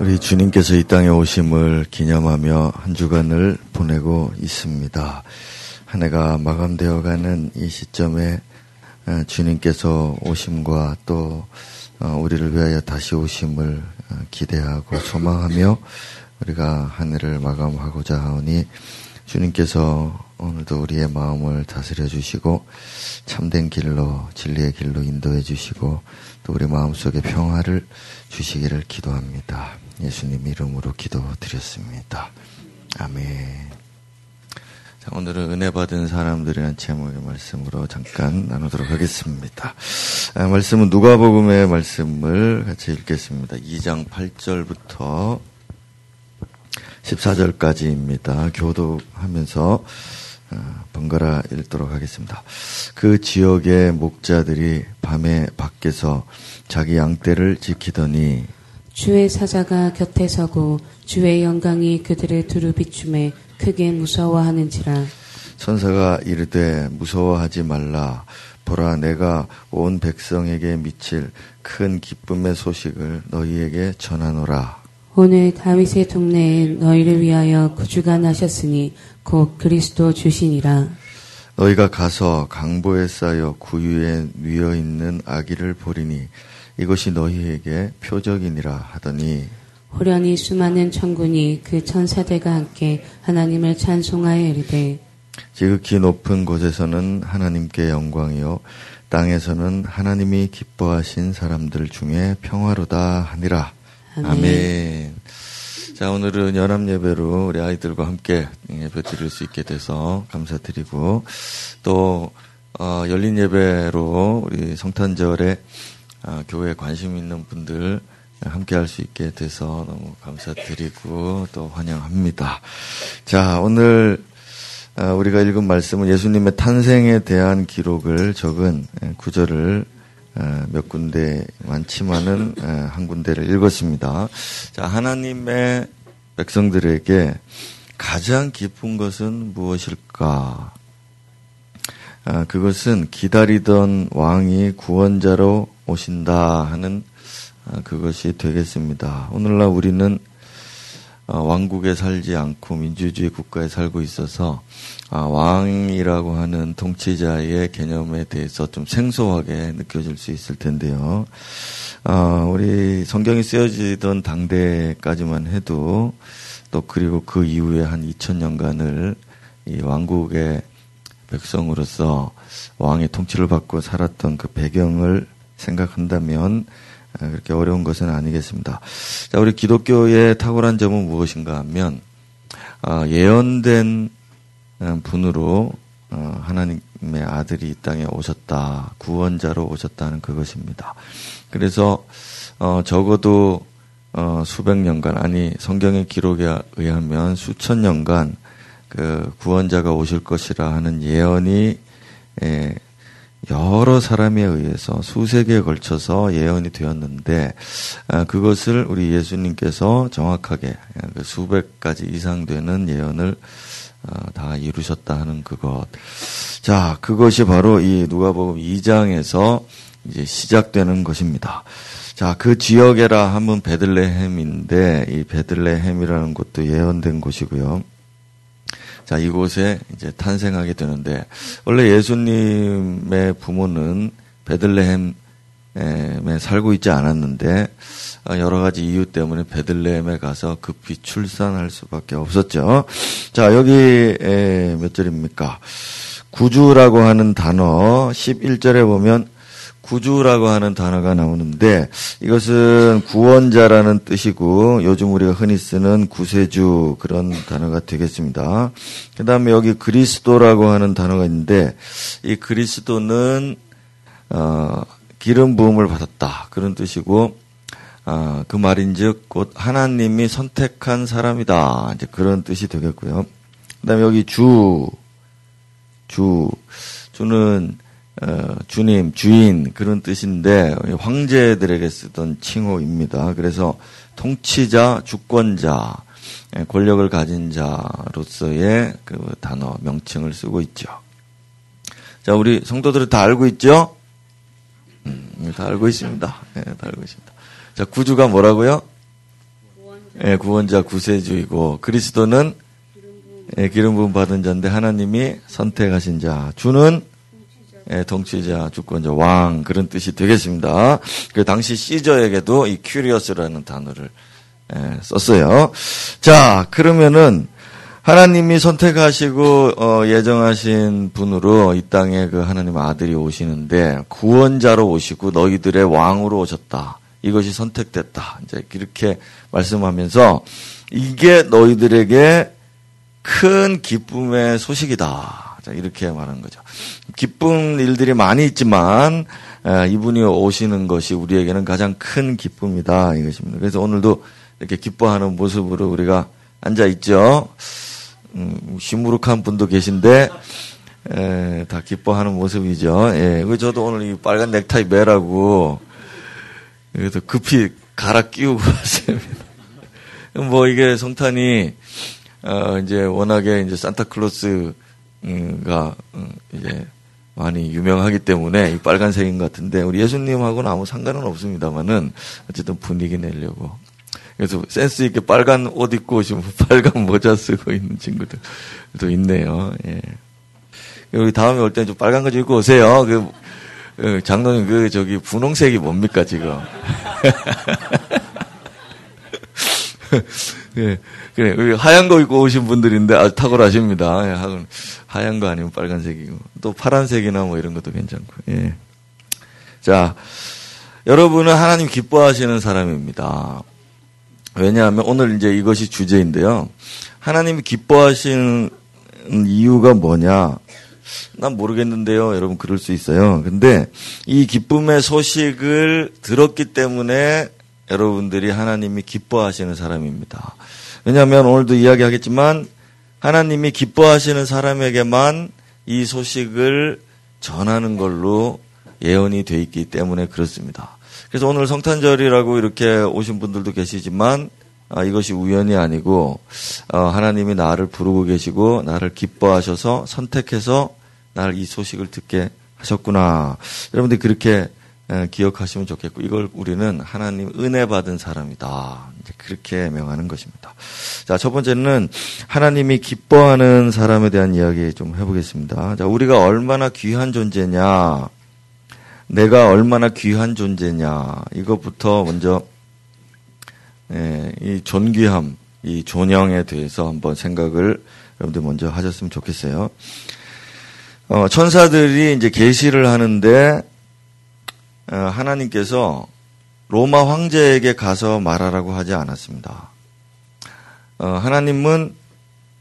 우리 주님께서 이 땅에 오심을 기념하며 한 주간을 보내고 있습니다. 한 해가 마감되어 가는 이 시점에 어, 주님께서 오심과 또 어, 우리를 위하여 다시 오심을 어, 기대하고 소망하며 우리가 한 해를 마감하고자 하오니 주님께서 오늘도 우리의 마음을 다스려 주시고 참된 길로 진리의 길로 인도해 주시고 또 우리 마음속에 평화를 주시기를 기도합니다. 예수님 이름으로 기도드렸습니다. 아멘. 자, 오늘은 은혜 받은 사람들이란 제목의 말씀으로 잠깐 나누도록 하겠습니다. 아, 말씀은 누가복음의 말씀을 같이 읽겠습니다. 2장 8절부터 14절까지입니다. 교도하면서 아, 번갈아 읽도록 하겠습니다. 그 지역의 목자들이 밤에 밖에서 자기 양떼를 지키더니 주의 사자가 곁에 서고 주의 영광이 그들의 두루 비춤에 크게 무서워하는지라. 천사가 이르되 무서워하지 말라. 보라 내가 온 백성에게 미칠 큰 기쁨의 소식을 너희에게 전하노라. 오늘 다윗의 동네에 너희를 위하여 구주가 나셨으니 곧 그리스도 주시니라. 너희가 가서 강보에 쌓여 구유에 뉘어 있는 아기를 보리니 이것이 너희에게 표적이니라 하더니 호련히 수많은 천군이 그 천사들과 함께 하나님을 찬송하여 이르되 지극히 높은 곳에서는 하나님께 영광이요 땅에서는 하나님이 기뻐하신 사람들 중에 평화로다 하니라 아멘. 아멘. 자 오늘은 연합 예배로 우리 아이들과 함께 예배 드릴 수 있게 돼서 감사드리고 또 어, 열린 예배로 우리 성탄절에 아, 교회에 관심 있는 분들 함께 할 수 있게 돼서 너무 감사드리고 또 환영합니다. 자, 오늘 아, 우리가 읽은 말씀은 예수님의 탄생에 대한 기록을 적은 구절을 아, 몇 군데 많지만은 한 군데를 읽었습니다. 자, 하나님의 백성들에게 가장 기쁜 것은 무엇일까? 아, 그것은 기다리던 왕이 구원자로 오신다 하는 아, 그것이 되겠습니다. 오늘날 우리는 어, 왕국에 살지 않고 민주주의 국가에 살고 있어서 아, 왕이라고 하는 통치자의 개념에 대해서 좀 생소하게 느껴질 수 있을 텐데요. 아, 우리 성경이 쓰여지던 당대까지만 해도 또 그리고 그 이후에 한 2000년간을 이 왕국의 백성으로서 왕의 통치를 받고 살았던 그 배경을 생각한다면 아, 그렇게 어려운 것은 아니겠습니다. 자, 우리 기독교의 탁월한 점은 무엇인가 하면 아, 예언된 음, 분으로 어, 하나님의 아들이 이 땅에 오셨다, 구원자로 오셨다는 그것입니다. 그래서 어, 적어도 어, 수백 년간 아니 성경의 기록에 의하면 수천 년간 그 구원자가 오실 것이라 하는 예언이 에, 여러 사람에 의해서 수세기에 걸쳐서 예언이 되었는데 아, 그것을 우리 예수님께서 정확하게 그 수백 가지 이상 되는 예언을 아, 다 이루셨다 하는 그것. 자, 그것이 바로 이 누가복음 2장에서 이제 시작되는 것입니다. 자, 그 지역에라 하면 베들레헴인데 이 베들레헴이라는 곳도 예언된 곳이고요. 자, 이곳에 이제 탄생하게 되는데, 원래 예수님의 부모는 베들레헴에 살고 있지 않았는데, 어, 여러 가지 이유 때문에 베들레헴에 가서 급히 출산할 수밖에 없었죠. 자, 여기 몇 절입니까? 구주라고 하는 단어 11절에 보면 구주라고 하는 단어가 나오는데 이것은 구원자라는 뜻이고 요즘 우리가 흔히 쓰는 구세주 그런 단어가 되겠습니다. 그 다음에 여기 그리스도라고 하는 단어가 있는데 이 그리스도는 어, 기름 부음을 받았다 그런 뜻이고 어, 그 말인즉 곧 하나님이 선택한 사람이다 이제 그런 뜻이 되겠고요. 그다음에 여기 주 주, 주는 어, 주님, 주인 그런 뜻인데 황제들에게 쓰던 칭호입니다. 그래서 통치자, 주권자, 예, 권력을 가진 자로서의 그 단어 명칭을 쓰고 있죠. 자, 우리 성도들은 다 알고 있죠? 음, 다 알고 있습니다. 네, 다 알고 있습니다. 자, 구주가 뭐라고요? 예, 구원자 구세주이고 그리스도는 예, 기름 부음 받은 자인데 하나님이 선택하신 자. 주는 예, 통치자, 주권자, 왕 그런 뜻이 되겠습니다. 그 당시 시저에게도 이 큐리어스라는 단어를 예, 썼어요. 자, 그러면은 하나님이 선택하시고 어, 예정하신 분으로 이 땅에 그 하나님 아들이 오시는데 구원자로 오시고 너희들의 왕으로 오셨다. 이것이 선택됐다. 이제 이렇게 말씀하면서 이게 너희들에게 큰 기쁨의 소식이다. 이렇게 말하는 거죠. 기쁜 일들이 많이 있지만 이분이 오시는 것이 우리에게는 가장 큰 기쁨이다 이것입니다. 그래서 오늘도 이렇게 기뻐하는 모습으로 우리가 앉아 있죠. 음, 시무룩한 분도 계신데 에, 다 기뻐하는 모습이죠. 예, 그 저도 오늘 이 빨간 넥타이 매라고 그래서 급히 갈아 끼우고 왔습니다. 뭐 이게 성탄이 어, 이제 워낙에 이제 산타클로스 가 음, 이제 많이 유명하기 때문에 이 빨간색인 것 같은데 우리 예수님하고는 아무 상관은 없습니다만은 어쨌든 분위기 내려고 그래서 센스 있게 빨간 옷 입고 오시면 빨간 모자 쓰고 있는 친구들도 있네요. 예. 여기 다음에 올때좀 빨간 거 좀 입고 오세요. 그, 그 장로님 그 저기 분홍색이 뭡니까 지금? 예, 그래 하얀 거 입고 오신 분들인데 아주 탁월하십니다. 예, 하얀 거 아니면 빨간색이고 또 파란색이나 뭐 이런 것도 괜찮고. 예. 자, 여러분은 하나님 기뻐하시는 사람입니다. 왜냐하면 오늘 이제 이것이 주제인데요. 하나님이 기뻐하시는 이유가 뭐냐? 난 모르겠는데요. 여러분 그럴 수 있어요. 근데 이 기쁨의 소식을 들었기 때문에 여러분들이 하나님이 기뻐하시는 사람입니다. 왜냐하면 오늘도 이야기하겠지만 하나님이 기뻐하시는 사람에게만 이 소식을 전하는 걸로 예언이 돼 있기 때문에 그렇습니다. 그래서 오늘 성탄절이라고 이렇게 오신 분들도 계시지만 아, 이것이 우연이 아니고 어, 하나님이 나를 부르고 계시고 나를 기뻐하셔서 선택해서 나를 이 소식을 듣게 하셨구나. 여러분들이 그렇게 에, 기억하시면 좋겠고 이걸 우리는 하나님 은혜 받은 사람이다. 그렇게 명하는 것입니다. 자, 첫 번째는 하나님이 기뻐하는 사람에 대한 이야기 좀 해 보겠습니다. 자, 우리가 얼마나 귀한 존재냐. 내가 얼마나 귀한 존재냐 이것부터 먼저 예, 이 존귀함, 이 존영에 대해서 한번 생각을 여러분들 먼저 하셨으면 좋겠어요. 어, 천사들이 이제 계시를 하는데 어, 하나님께서 로마 황제에게 가서 말하라고 하지 않았습니다. 어, 하나님은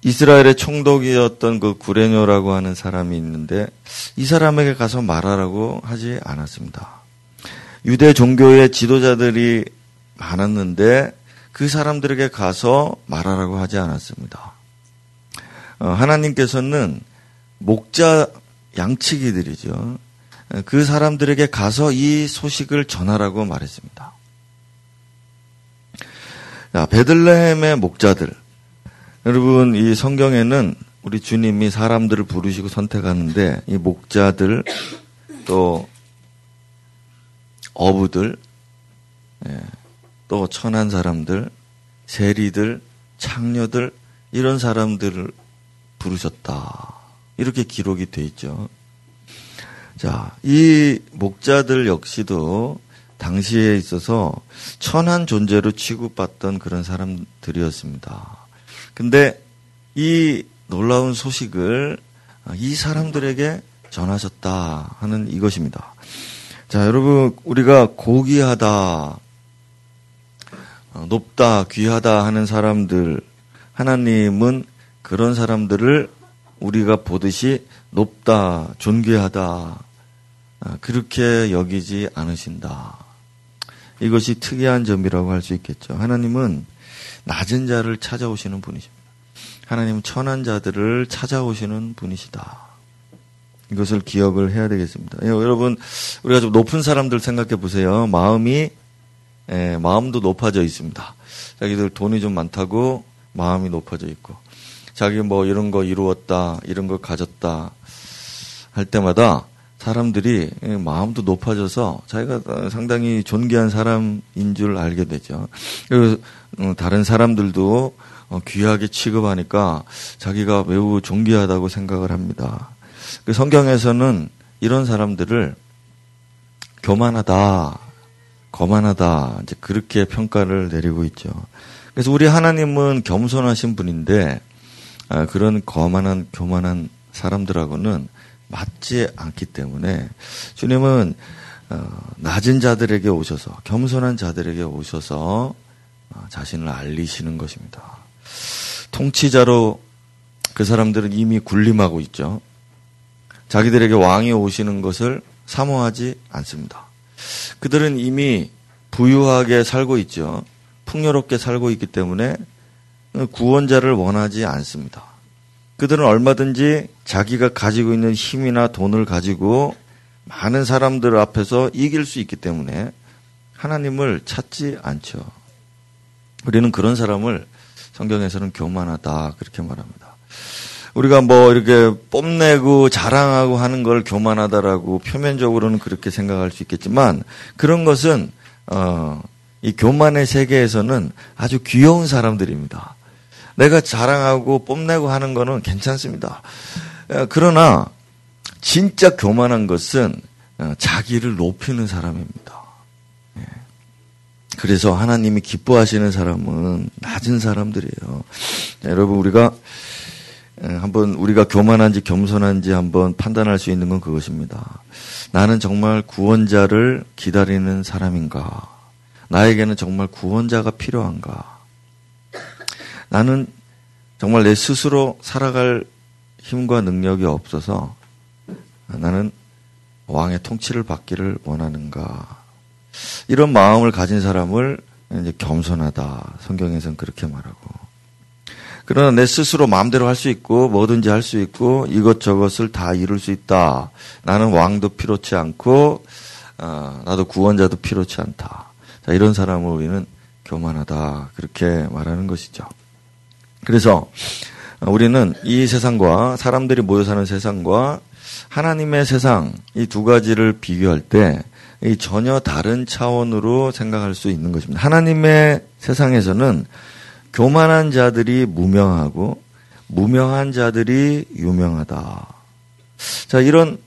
이스라엘의 총독이었던 그 구레뇨라고 하는 사람이 있는데 이 사람에게 가서 말하라고 하지 않았습니다. 유대 종교의 지도자들이 많았는데 그 사람들에게 가서 말하라고 하지 않았습니다. 어, 하나님께서는 목자 양치기들이죠. 그 사람들에게 가서 이 소식을 전하라고 말했습니다. 베들레헴의 목자들, 여러분, 이 성경에는 우리 주님이 사람들을 부르시고 선택하는데 이 목자들 또 어부들 예, 또 천한 사람들 세리들 창녀들 이런 사람들을 부르셨다 이렇게 기록이 돼 있죠. 자, 이 목자들 역시도 당시에 있어서 천한 존재로 취급받던 그런 사람들이었습니다. 근데 이 놀라운 소식을 이 사람들에게 전하셨다 하는 이것입니다. 자, 여러분, 우리가 고귀하다, 어, 높다, 귀하다 하는 사람들, 하나님은 그런 사람들을 우리가 보듯이 높다, 존귀하다, 아, 그렇게 여기지 않으신다. 이것이 특이한 점이라고 할 수 있겠죠. 하나님은 낮은 자를 찾아오시는 분이십니다. 하나님은 천한 자들을 찾아오시는 분이시다. 이것을 기억을 해야 되겠습니다. 예, 여러분, 우리가 좀 높은 사람들 생각해 보세요. 마음이, 예, 마음도 높아져 있습니다. 자기들 돈이 좀 많다고 마음이 높아져 있고, 자기 뭐 이런 거 이루었다, 이런 거 가졌다 할 때마다 사람들이 마음도 높아져서 자기가 상당히 존귀한 사람인 줄 알게 되죠. 그리고 어, 다른 사람들도 어, 귀하게 취급하니까 자기가 매우 존귀하다고 생각을 합니다. 그 성경에서는 이런 사람들을 교만하다, 거만하다, 이제 그렇게 평가를 내리고 있죠. 그래서 우리 하나님은 겸손하신 분인데, 아, 그런 거만한, 교만한 사람들하고는 맞지 않기 때문에 주님은 어, 낮은 자들에게 오셔서 겸손한 자들에게 오셔서 어, 자신을 알리시는 것입니다. 통치자로 그 사람들은 이미 군림하고 있죠. 자기들에게 왕이 오시는 것을 사모하지 않습니다. 그들은 이미 부유하게 살고 있죠. 풍요롭게 살고 있기 때문에 구원자를 원하지 않습니다. 그들은 얼마든지 자기가 가지고 있는 힘이나 돈을 가지고 많은 사람들 앞에서 이길 수 있기 때문에 하나님을 찾지 않죠. 우리는 그런 사람을 성경에서는 교만하다 그렇게 말합니다. 우리가 뭐 이렇게 뽐내고 자랑하고 하는 걸 교만하다라고 표면적으로는 그렇게 생각할 수 있겠지만 그런 것은 어, 이 교만의 세계에서는 아주 귀여운 사람들입니다. 내가 자랑하고 뽐내고 하는 거는 괜찮습니다. 어, 그러나 진짜 교만한 것은 어, 자기를 높이는 사람입니다. 예. 그래서 하나님이 기뻐하시는 사람은 낮은 사람들이에요. 여러분 우리가 어, 한번 우리가 교만한지 겸손한지 한번 판단할 수 있는 건 그것입니다. 나는 정말 구원자를 기다리는 사람인가? 나에게는 정말 구원자가 필요한가? 나는 정말 내 스스로 살아갈 힘과 능력이 없어서 나는 왕의 통치를 받기를 원하는가. 이런 마음을 가진 사람을 이제 겸손하다. 성경에서는 그렇게 말하고. 그러나 내 스스로 마음대로 할 수 있고 뭐든지 할 수 있고 이것저것을 다 이룰 수 있다. 나는 왕도 필요치 않고 어, 나도 구원자도 필요치 않다. 자, 이런 사람을 우리는 교만하다. 그렇게 말하는 것이죠. 그래서 우리는 이 세상과 사람들이 모여 사는 세상과 하나님의 세상 이 두 가지를 비교할 때 이 전혀 다른 차원으로 생각할 수 있는 것입니다. 하나님의 세상에서는 교만한 자들이 무명하고 무명한 자들이 유명하다. 자, 이런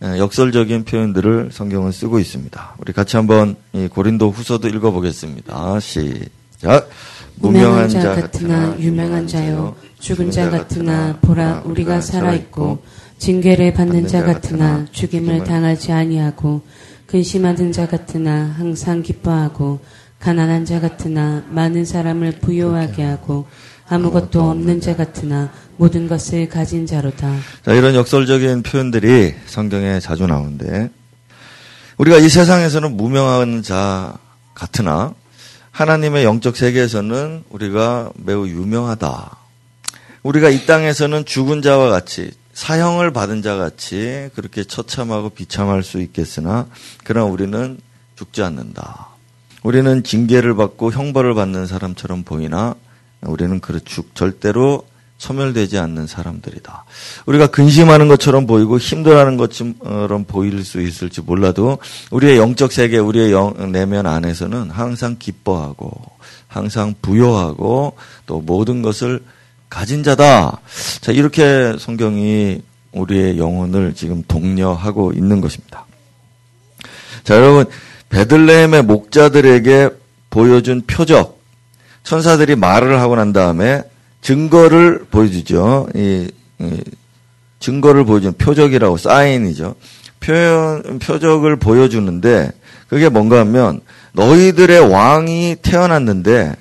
역설적인 표현들을 성경은 쓰고 있습니다. 우리 같이 한번 이 고린도 후서도 읽어보겠습니다. 시작. 무명한 자 같으나 유명한 자요. 죽은 자 같으나 보라 우리가 살아 있고 징계를 받는 자 같으나 죽임을 당하지 아니하고 근심하는 자 같으나 항상 기뻐하고 가난한 자 같으나 많은 사람을 부유하게 하고 아무것도 없는 자. 같으나 모든 것을 가진 자로다. 자, 이런 역설적인 표현들이 성경에 자주 나오는데 우리가 이 세상에서는 무명한 자 같으나 하나님의 영적 세계에서는 우리가 매우 유명하다. 우리가 이 땅에서는 죽은 자와 같이 사형을 받은 자 같이 그렇게 처참하고 비참할 수 있겠으나 그러나 우리는 죽지 않는다. 우리는 징계를 받고 형벌을 받는 사람처럼 보이나 우리는 그죽 절대로 소멸되지 않는 사람들이다. 우리가 근심하는 것처럼 보이고 힘들어하는 것처럼 보일 수 있을지 몰라도 우리의 영적 세계, 우리의 영, 내면 안에서는 항상 기뻐하고 항상 부여하고 또 모든 것을 가진 자다. 자, 이렇게 성경이 우리의 영혼을 지금 독려하고 있는 것입니다. 자, 여러분, 베들레헴의 목자들에게 보여준 표적, 천사들이 말을 하고 난 다음에 증거를 보여주죠. 이, 이 증거를 보여주는 표적이라고 사인이죠. 표현 표적을 보여주는데 그게 뭔가 하면 너희들의 왕이 태어났는데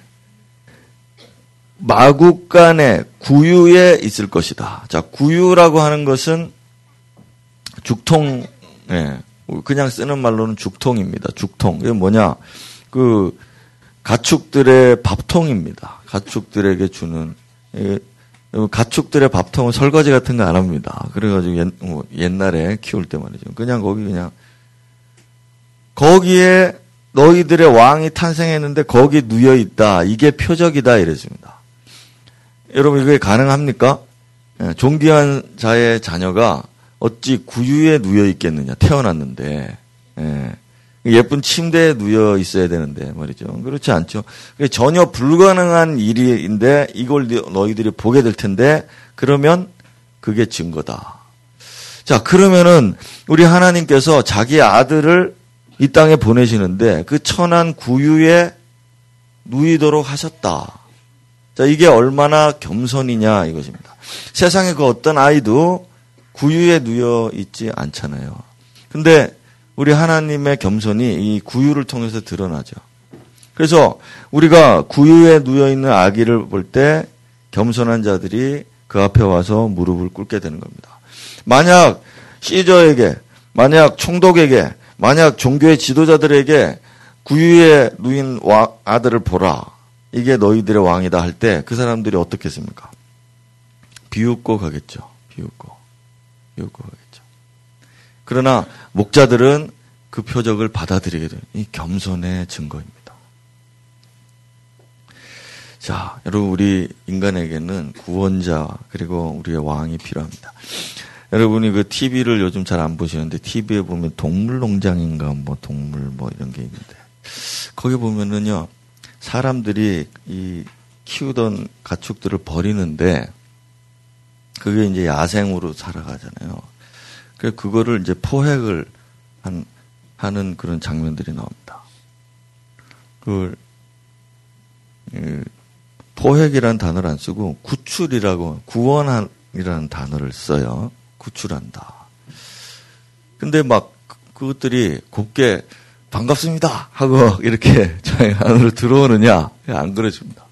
마국간의 구유에 있을 것이다. 자, 구유라고 하는 것은 죽통, 예, 그냥 쓰는 말로는 죽통입니다. 죽통. 이게 뭐냐? 그 가축들의 밥통입니다. 가축들에게 주는 가축들의 밥통은 설거지 같은 거 안 합니다. 그래가지고 옛, 뭐 옛날에 키울 때 말이죠. 그냥 거기 그냥 거기에 너희들의 왕이 탄생했는데 거기 누여 있다. 이게 표적이다 이랬습니다. 여러분 이게 가능합니까? 예, 존귀한 자의 자녀가 어찌 구유에 누여 있겠느냐 태어났는데 예. 예쁜 침대에 누여 있어야 되는데 말이죠. 그렇지 않죠. 전혀 불가능한 일인데 이걸 너희들이 보게 될 텐데 그러면 그게 증거다. 자, 그러면은 우리 하나님께서 자기 아들을 이 땅에 보내시는데 그 천한 구유에 누이도록 하셨다. 자, 이게 얼마나 겸손이냐 이것입니다. 세상에 그 어떤 아이도 구유에 누여 있지 않잖아요. 근데 우리 하나님의 겸손이 이 구유를 통해서 드러나죠. 그래서 우리가 구유에 누여 있는 아기를 볼 때 겸손한 자들이 그 앞에 와서 무릎을 꿇게 되는 겁니다. 만약 시저에게, 만약 총독에게, 만약 종교의 지도자들에게 구유에 누인 아들을 보라. 이게 너희들의 왕이다 할 때 그 사람들이 어떻겠습니까? 비웃고 가겠죠. 비웃고. 비웃고 가겠죠. 그러나 목자들은 그 표적을 받아들이게 되는 이 겸손의 증거입니다. 자, 여러분 우리 인간에게는 구원자 그리고 우리의 왕이 필요합니다. 여러분이 그 TV를 요즘 잘 안 보시는데 TV에 보면 동물농장인가 뭐 동물 뭐 이런 게 있는데 거기 보면은요 사람들이 이 키우던 가축들을 버리는데 그게 이제 야생으로 살아가잖아요. 그 그거를 이제 포획을 한, 하는 그런 장면들이 나옵니다. 그, 그 포획이라는 단어를 안 쓰고 구출이라고 구원이라는 단어를 써요. 구출한다. 근데 막 그것들이 곱게 반갑습니다 하고 이렇게 저희 안으로 들어오느냐 안 그래줍니다.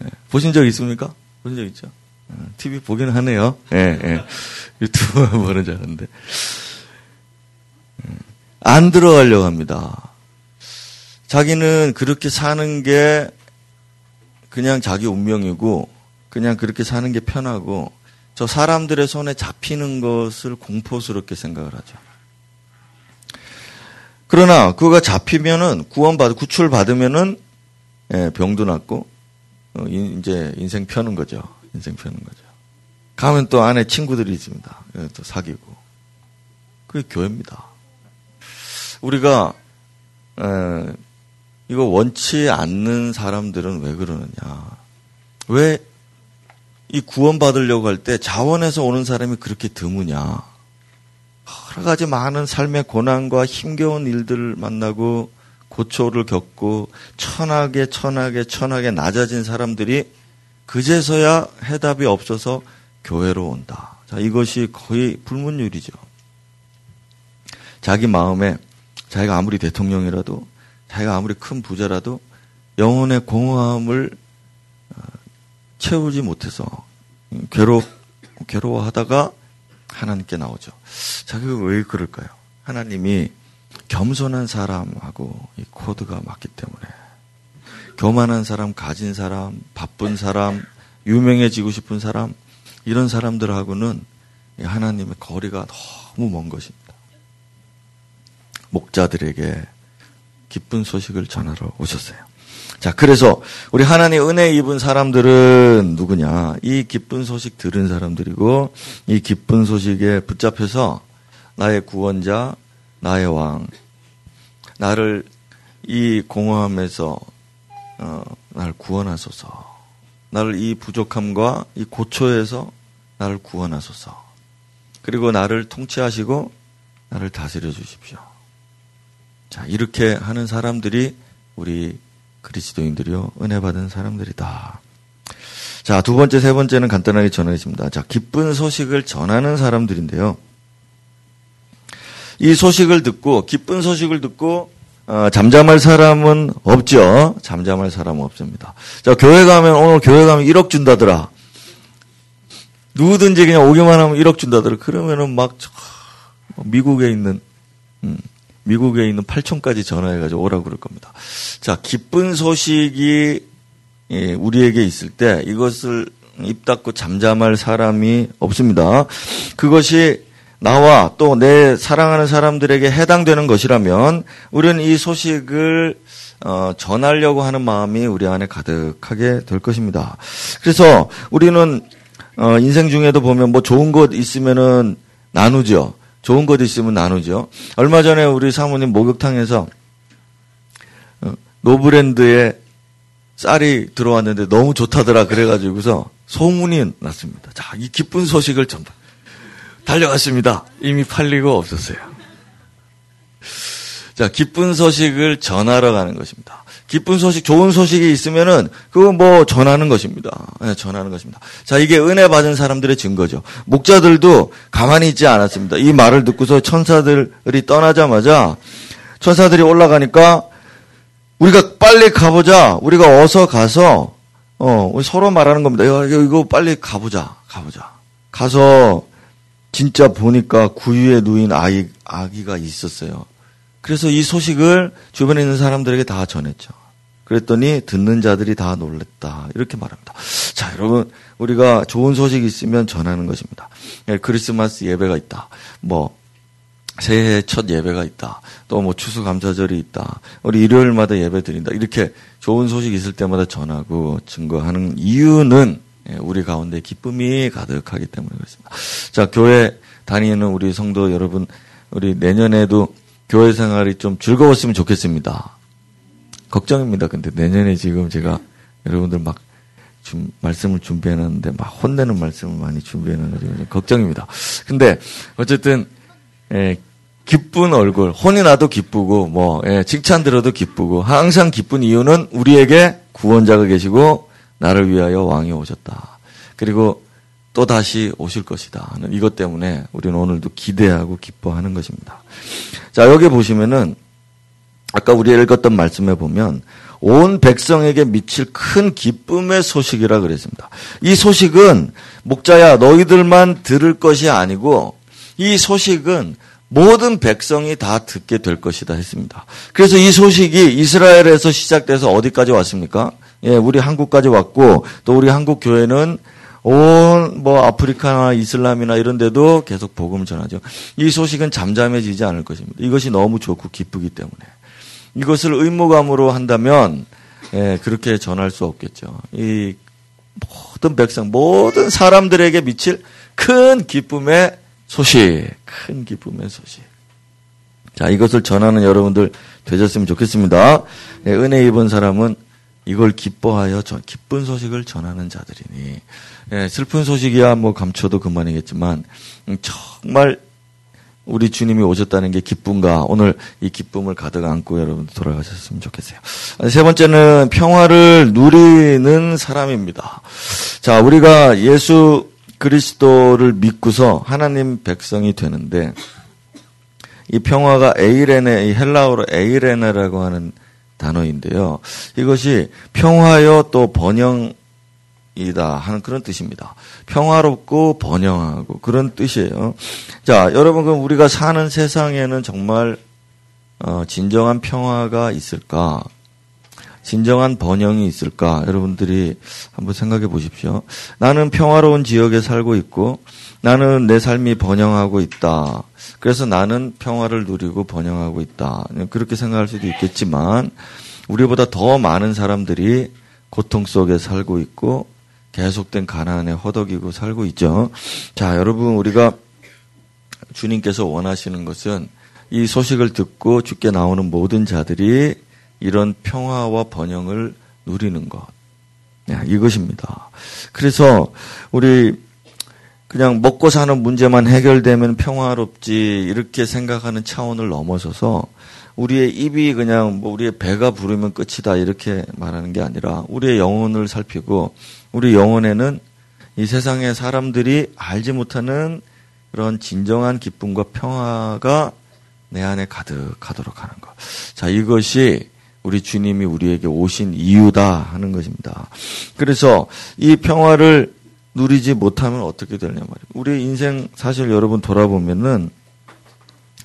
네. 보신 적 있습니까? 보신 적 있죠? TV 보기는 하네요. 예, 예. 유튜브 보는 줄 알았는데. 안 들어가려고 합니다. 자기는 그렇게 사는 게 그냥 자기 운명이고, 그냥 그렇게 사는 게 편하고, 저 사람들의 손에 잡히는 것을 공포스럽게 생각을 하죠. 그러나 그가 잡히면은 구원받 구출 받으면은 예, 병도 낫고 어, 이제 인생 펴는 거죠. 인생 펴는 거죠. 가면 또 안에 친구들이 있습니다. 또 사귀고. 그게 교회입니다. 우리가 에, 이거 원치 않는 사람들은 왜 그러느냐? 왜 이 구원 받으려고 할 때 자원에서 오는 사람이 그렇게 드무냐? 여러 가지 많은 삶의 고난과 힘겨운 일들을 만나고 고초를 겪고 천하게 천하게 천하게 낮아진 사람들이 그제서야 해답이 없어서 교회로 온다. 자, 이것이 거의 불문율이죠. 자기 마음에 자기가 아무리 대통령이라도 자기가 아무리 큰 부자라도 영혼의 공허함을 어, 채우지 못해서 괴로 괴로워하다가 하나님께 나오죠. 자기가 왜 그럴까요? 하나님이 겸손한 사람하고 이 코드가 맞기 때문에 교만한 사람, 가진 사람, 바쁜 사람, 유명해지고 싶은 사람, 이런 사람들하고는 하나님의 거리가 너무 먼 것입니다. 목자들에게 기쁜 소식을 전하러 오셨어요. 자, 그래서 우리 하나님 은혜 입은 사람들은 누구냐? 이 기쁜 소식 들은 사람들이고, 이 기쁜 소식에 붙잡혀서 나의 구원자, 나의 왕, 나를 이 공허함에서 어, 나를 구원하소서. 나를 이 부족함과 이 고초에서 나를 구원하소서. 그리고 나를 통치하시고 나를 다스려 주십시오. 자, 이렇게 하는 사람들이 우리 그리스도인들이요. 은혜 받은 사람들이다. 자, 두 번째, 세 번째는 간단하게 전하겠습니다. 자, 기쁜 소식을 전하는 사람들인데요. 이 소식을 듣고, 기쁜 소식을 듣고, 어, 잠잠할 사람은 없죠. 잠잠할 사람은 없습니다. 자, 교회 가면, 오늘 교회 가면 1억 준다더라. 누구든지 그냥 오기만 하면 1억 준다더라. 그러면은 막, 미국에 있는, 음, 미국에 있는 8촌까지 전화해가지고 오라고 그럴 겁니다. 자, 기쁜 소식이 예, 우리에게 있을 때 이것을 입 닫고 잠잠할 사람이 없습니다. 그것이 나와 또 내 사랑하는 사람들에게 해당되는 것이라면 우리는 이 소식을 어, 전하려고 하는 마음이 우리 안에 가득하게 될 것입니다. 그래서 우리는 어, 인생 중에도 보면 뭐 좋은 것 있으면은 나누죠. 좋은 것 있으면 나누죠. 얼마 전에 우리 사모님 목욕탕에서 어, 노브랜드의 쌀이 들어왔는데 너무 좋다더라 그래가지고서 소문이 났습니다. 자, 이 기쁜 소식을 전다. 달려갔습니다. 이미 팔리고 없었어요. 자, 기쁜 소식을 전하러 가는 것입니다. 기쁜 소식, 좋은 소식이 있으면은 그거 뭐 전하는 것입니다. 네, 전하는 것입니다. 자, 이게 은혜 받은 사람들의 증거죠. 목자들도 가만히 있지 않았습니다. 이 말을 듣고서 천사들이 떠나자마자 천사들이 올라가니까 우리가 빨리 가보자. 우리가 어서 가서 어, 서로 말하는 겁니다. 야, 이거 빨리 가보자. 가보자. 가서 진짜 보니까 구유에 누인 아이 아기가 있었어요. 그래서 이 소식을 주변에 있는 사람들에게 다 전했죠. 그랬더니 듣는 자들이 다 놀랬다. 이렇게 말합니다. 자, 여러분, 우리가 좋은 소식이 있으면 전하는 것입니다. 예, 크리스마스 예배가 있다. 뭐, 새해 첫 예배가 있다. 또 뭐 추수감사절이 있다. 우리 일요일마다 예배 드린다. 이렇게 좋은 소식 있을 때마다 전하고 증거하는 이유는 예, 우리 가운데 기쁨이 가득하기 때문에 그렇습니다. 자, 교회 다니는 우리 성도 여러분, 우리 내년에도 교회 생활이 좀 즐거웠으면 좋겠습니다. 걱정입니다. 근데 내년에 지금 제가 여러분들 막 좀 말씀을 준비해놨는데 막 혼내는 말씀을 많이 준비해놔가지고 걱정입니다. 근데 어쨌든 예, 기쁜 얼굴, 혼이 나도 기쁘고 뭐 예, 칭찬 들어도 기쁘고 항상 기쁜 이유는 우리에게 구원자가 계시고 나를 위하여 왕이 오셨다. 그리고 또 다시 오실 것이다. 하는 이것 때문에 우리는 오늘도 기대하고 기뻐하는 것입니다. 자 여기 보시면은 아까 우리 읽었던 말씀에 보면 온 백성에게 미칠 큰 기쁨의 소식이라 그랬습니다. 이 소식은 목자야 너희들만 들을 것이 아니고 이 소식은 모든 백성이 다 듣게 될 것이다 했습니다. 그래서 이 소식이 이스라엘에서 시작돼서 어디까지 왔습니까? 예, 우리 한국까지 왔고 또 우리 한국 교회는 온 뭐 아프리카나 이슬람이나 이런 데도 계속 복음을 전하죠. 이 소식은 잠잠해지지 않을 것입니다. 이것이 너무 좋고 기쁘기 때문에. 이것을 의무감으로 한다면 예, 그렇게 전할 수 없겠죠. 이 모든 백성, 모든 사람들에게 미칠 큰 기쁨의 소식, 큰 기쁨의 소식. 자, 이것을 전하는 여러분들 되셨으면 좋겠습니다. 예, 은혜 입은 사람은 이걸 기뻐하여 전, 기쁜 소식을 전하는 자들이니 예, 슬픈 소식이야 뭐 감춰도 그만이겠지만 음, 정말 우리 주님이 오셨다는 게 기쁨과 오늘 이 기쁨을 가득 안고 여러분 돌아가셨으면 좋겠어요. 세 번째는 평화를 누리는 사람입니다. 자, 우리가 예수 그리스도를 믿고서 하나님 백성이 되는데 이 평화가 에이레네, 헬라어로 에이레네라고 하는 단어인데요. 이것이 평화요 또 번영 이다 하는 그런 뜻입니다. 평화롭고 번영하고 그런 뜻이에요. 자, 여러분 그럼 우리가 사는 세상에는 정말 어, 진정한 평화가 있을까? 진정한 번영이 있을까? 여러분들이 한번 생각해 보십시오. 나는 평화로운 지역에 살고 있고 나는 내 삶이 번영하고 있다. 그래서 나는 평화를 누리고 번영하고 있다. 그렇게 생각할 수도 있겠지만 우리보다 더 많은 사람들이 고통 속에 살고 있고 계속된 가난에 허덕이고 살고 있죠. 자, 여러분 우리가 주님께서 원하시는 것은 이 소식을 듣고 주께 나오는 모든 자들이 이런 평화와 번영을 누리는 것. 야, 이것입니다. 그래서 우리 그냥 먹고 사는 문제만 해결되면 평화롭지 이렇게 생각하는 차원을 넘어서서 우리의 입이 그냥 뭐 우리의 배가 부르면 끝이다 이렇게 말하는 게 아니라 우리의 영혼을 살피고 우리 영혼에는 이 세상의 사람들이 알지 못하는 그런 진정한 기쁨과 평화가 내 안에 가득하도록 하는 것. 자, 이것이 우리 주님이 우리에게 오신 이유다 하는 것입니다. 그래서 이 평화를 누리지 못하면 어떻게 되냐 말이에요. 우리 인생 사실 여러분 돌아보면은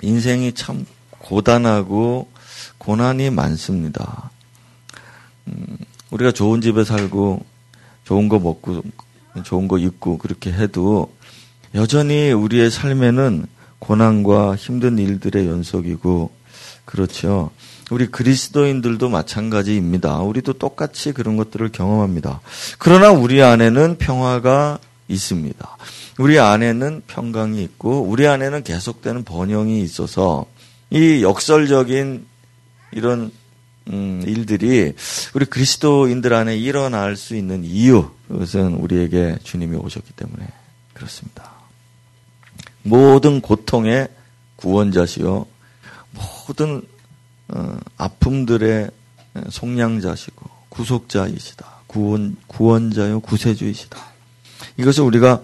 인생이 참 고단하고 고난이 많습니다. 음, 우리가 좋은 집에 살고 좋은 거 먹고 좋은 거 입고 그렇게 해도 여전히 우리의 삶에는 고난과 힘든 일들의 연속이고 그렇죠. 우리 그리스도인들도 마찬가지입니다. 우리도 똑같이 그런 것들을 경험합니다. 그러나 우리 안에는 평화가 있습니다. 우리 안에는 평강이 있고 우리 안에는 계속되는 번영이 있어서 이 역설적인 이런 음, 일들이 우리 그리스도인들 안에 일어날 수 있는 이유 그것은 우리에게 주님이 오셨기 때문에 그렇습니다. 모든 고통의 구원자시요 모든 어, 아픔들의 속량자시고 구속자이시다. 구원 구원자요 구세주이시다. 이것을 우리가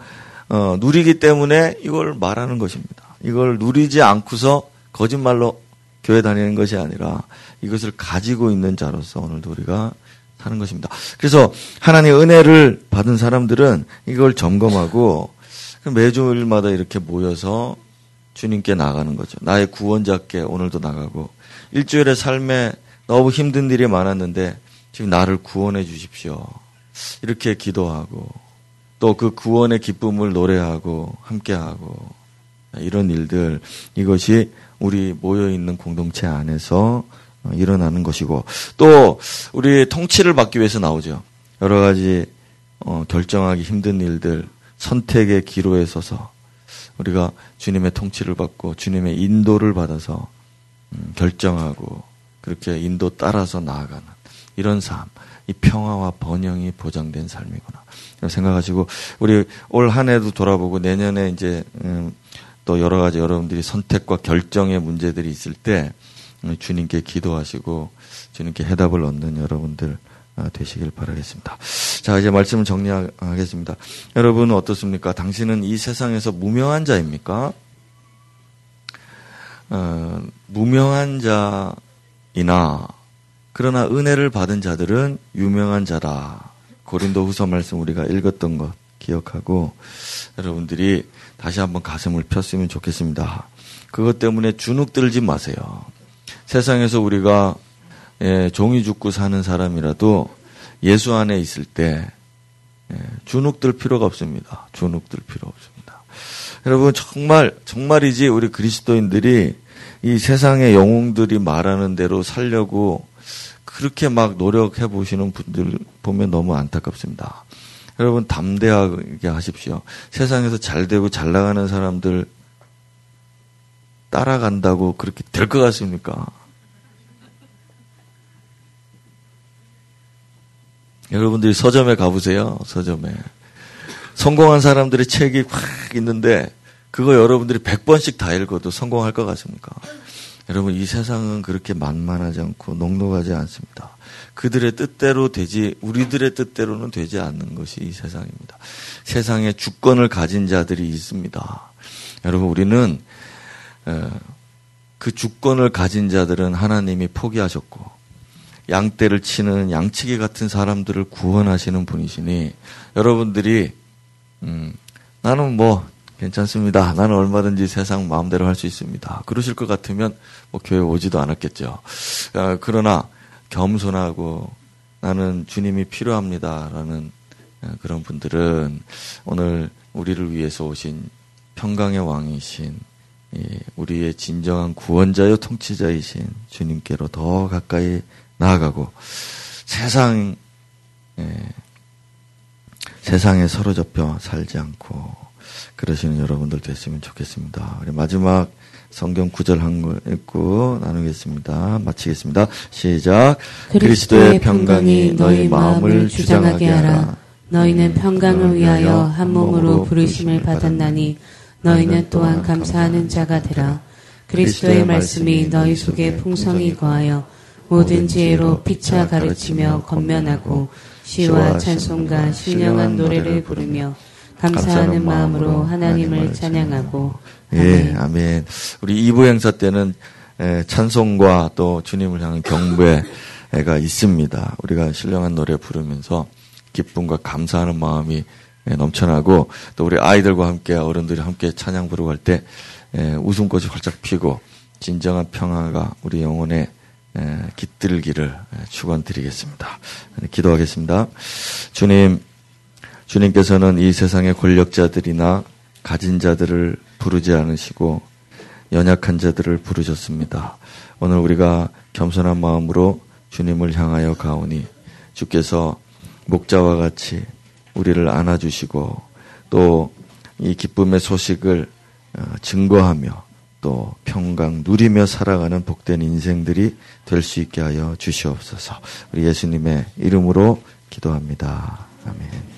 어, 누리기 때문에 이걸 말하는 것입니다. 이걸 누리지 않고서 거짓말로 교회 다니는 것이 아니라 이것을 가지고 있는 자로서 오늘도 우리가 사는 것입니다. 그래서 하나님의 은혜를 받은 사람들은 이걸 점검하고 매주일마다 이렇게 모여서 주님께 나가는 거죠. 나의 구원자께 오늘도 나가고 일주일의 삶에 너무 힘든 일이 많았는데 지금 나를 구원해 주십시오. 이렇게 기도하고 또 그 구원의 기쁨을 노래하고 함께하고 이런 일들 이것이 우리 모여 있는 공동체 안에서 일어나는 것이고 또 우리 통치를 받기 위해서 나오죠. 여러 가지 어, 결정하기 힘든 일들 선택의 기로에 서서 우리가 주님의 통치를 받고 주님의 인도를 받아서 음, 결정하고 그렇게 인도 따라서 나아가는 이런 삶, 이 평화와 번영이 보장된 삶이구나. 생각하시고 우리 올 한 해도 돌아보고 내년에 이제 음, 또 여러 가지 여러분들이 선택과 결정의 문제들이 있을 때 음, 주님께 기도하시고 주님께 해답을 얻는 여러분들 아, 되시길 바라겠습니다. 자, 이제 말씀을 정리하겠습니다. 여러분 어떻습니까? 당신은 이 세상에서 무명한 자입니까? 어, 무명한 자이나 그러나 은혜를 받은 자들은 유명한 자다. 고린도 후서 말씀 우리가 읽었던 것 기억하고 여러분들이 다시 한번 가슴을 폈으면 좋겠습니다. 그것 때문에 주눅 들지 마세요. 세상에서 우리가 예, 종이 죽고 사는 사람이라도 예수 안에 있을 때 예, 주눅 들 필요가 없습니다. 주눅 들 필요 없습니다. 여러분 정말 정말이지 우리 그리스도인들이 이 세상의 영웅들이 말하는 대로 살려고 그렇게 막 노력해 보시는 분들 보면 너무 안타깝습니다. 여러분 담대하게 하십시오. 세상에서 잘 되고 잘 나가는 사람들 따라간다고 그렇게 될 것 같습니까? 여러분들이 서점에 가보세요. 서점에. 성공한 사람들의 책이 확 있는데 그거 여러분들이 100번씩 다 읽어도 성공할 것 같습니까? 여러분 이 세상은 그렇게 만만하지 않고 녹록하지 않습니다. 그들의 뜻대로 되지 우리들의 뜻대로는 되지 않는 것이 이 세상입니다. 세상에 주권을 가진 자들이 있습니다. 여러분 우리는 그 주권을 가진 자들은 하나님이 포기하셨고 양떼를 치는 양치기 같은 사람들을 구원하시는 분이시니 여러분들이 음, 나는 뭐 괜찮습니다. 나는 얼마든지 세상 마음대로 할 수 있습니다. 그러실 것 같으면 뭐 교회 오지도 않았겠죠. 어, 그러나 겸손하고 나는 주님이 필요합니다라는 어, 그런 분들은 오늘 우리를 위해서 오신 평강의 왕이신 우리의 진정한 구원자요 통치자이신 주님께로 더 가까이 나아가고 세상 세상에 서로잡혀 살지 않고 그러시는 여러분들 됐으면 좋겠습니다. 우리 마지막 성경 구절 한걸 읽고 나누겠습니다. 마치겠습니다. 시작. 그리스도의 평강이 너희 마음을 주장하게 하라. 너희는 평강을 위하여 한 몸으로 부르심을 받았나니 너희는 또한 감사하는 자가 되라. 그리스도의 말씀이 너희 속에 풍성히 거하여 모든 지혜로 피차 가르치며 건면하고 시와 찬송과 신령한 노래를 부르며 감사하는 마음으로 하나님을 찬양하고 예, 아멘. 우리 2부 행사 때는 찬송과 또 주님을 향한 경배가 있습니다. 우리가 신령한 노래 부르면서 기쁨과 감사하는 마음이 넘쳐나고 또 우리 아이들과 함께 어른들이 함께 찬양 부르고 할 때 웃음꽃이 활짝 피고 진정한 평화가 우리 영혼에 깃들기를 축원드리겠습니다. 기도하겠습니다. 주님 주님께서는 이 세상의 권력자들이나 가진 자들을 부르지 않으시고 연약한 자들을 부르셨습니다. 오늘 우리가 겸손한 마음으로 주님을 향하여 가오니 주께서 목자와 같이 우리를 안아주시고 또 이 기쁨의 소식을 어, 증거하며 또 평강 누리며 살아가는 복된 인생들이 될 수 있게 하여 주시옵소서. 우리 예수님의 이름으로 기도합니다. 아멘.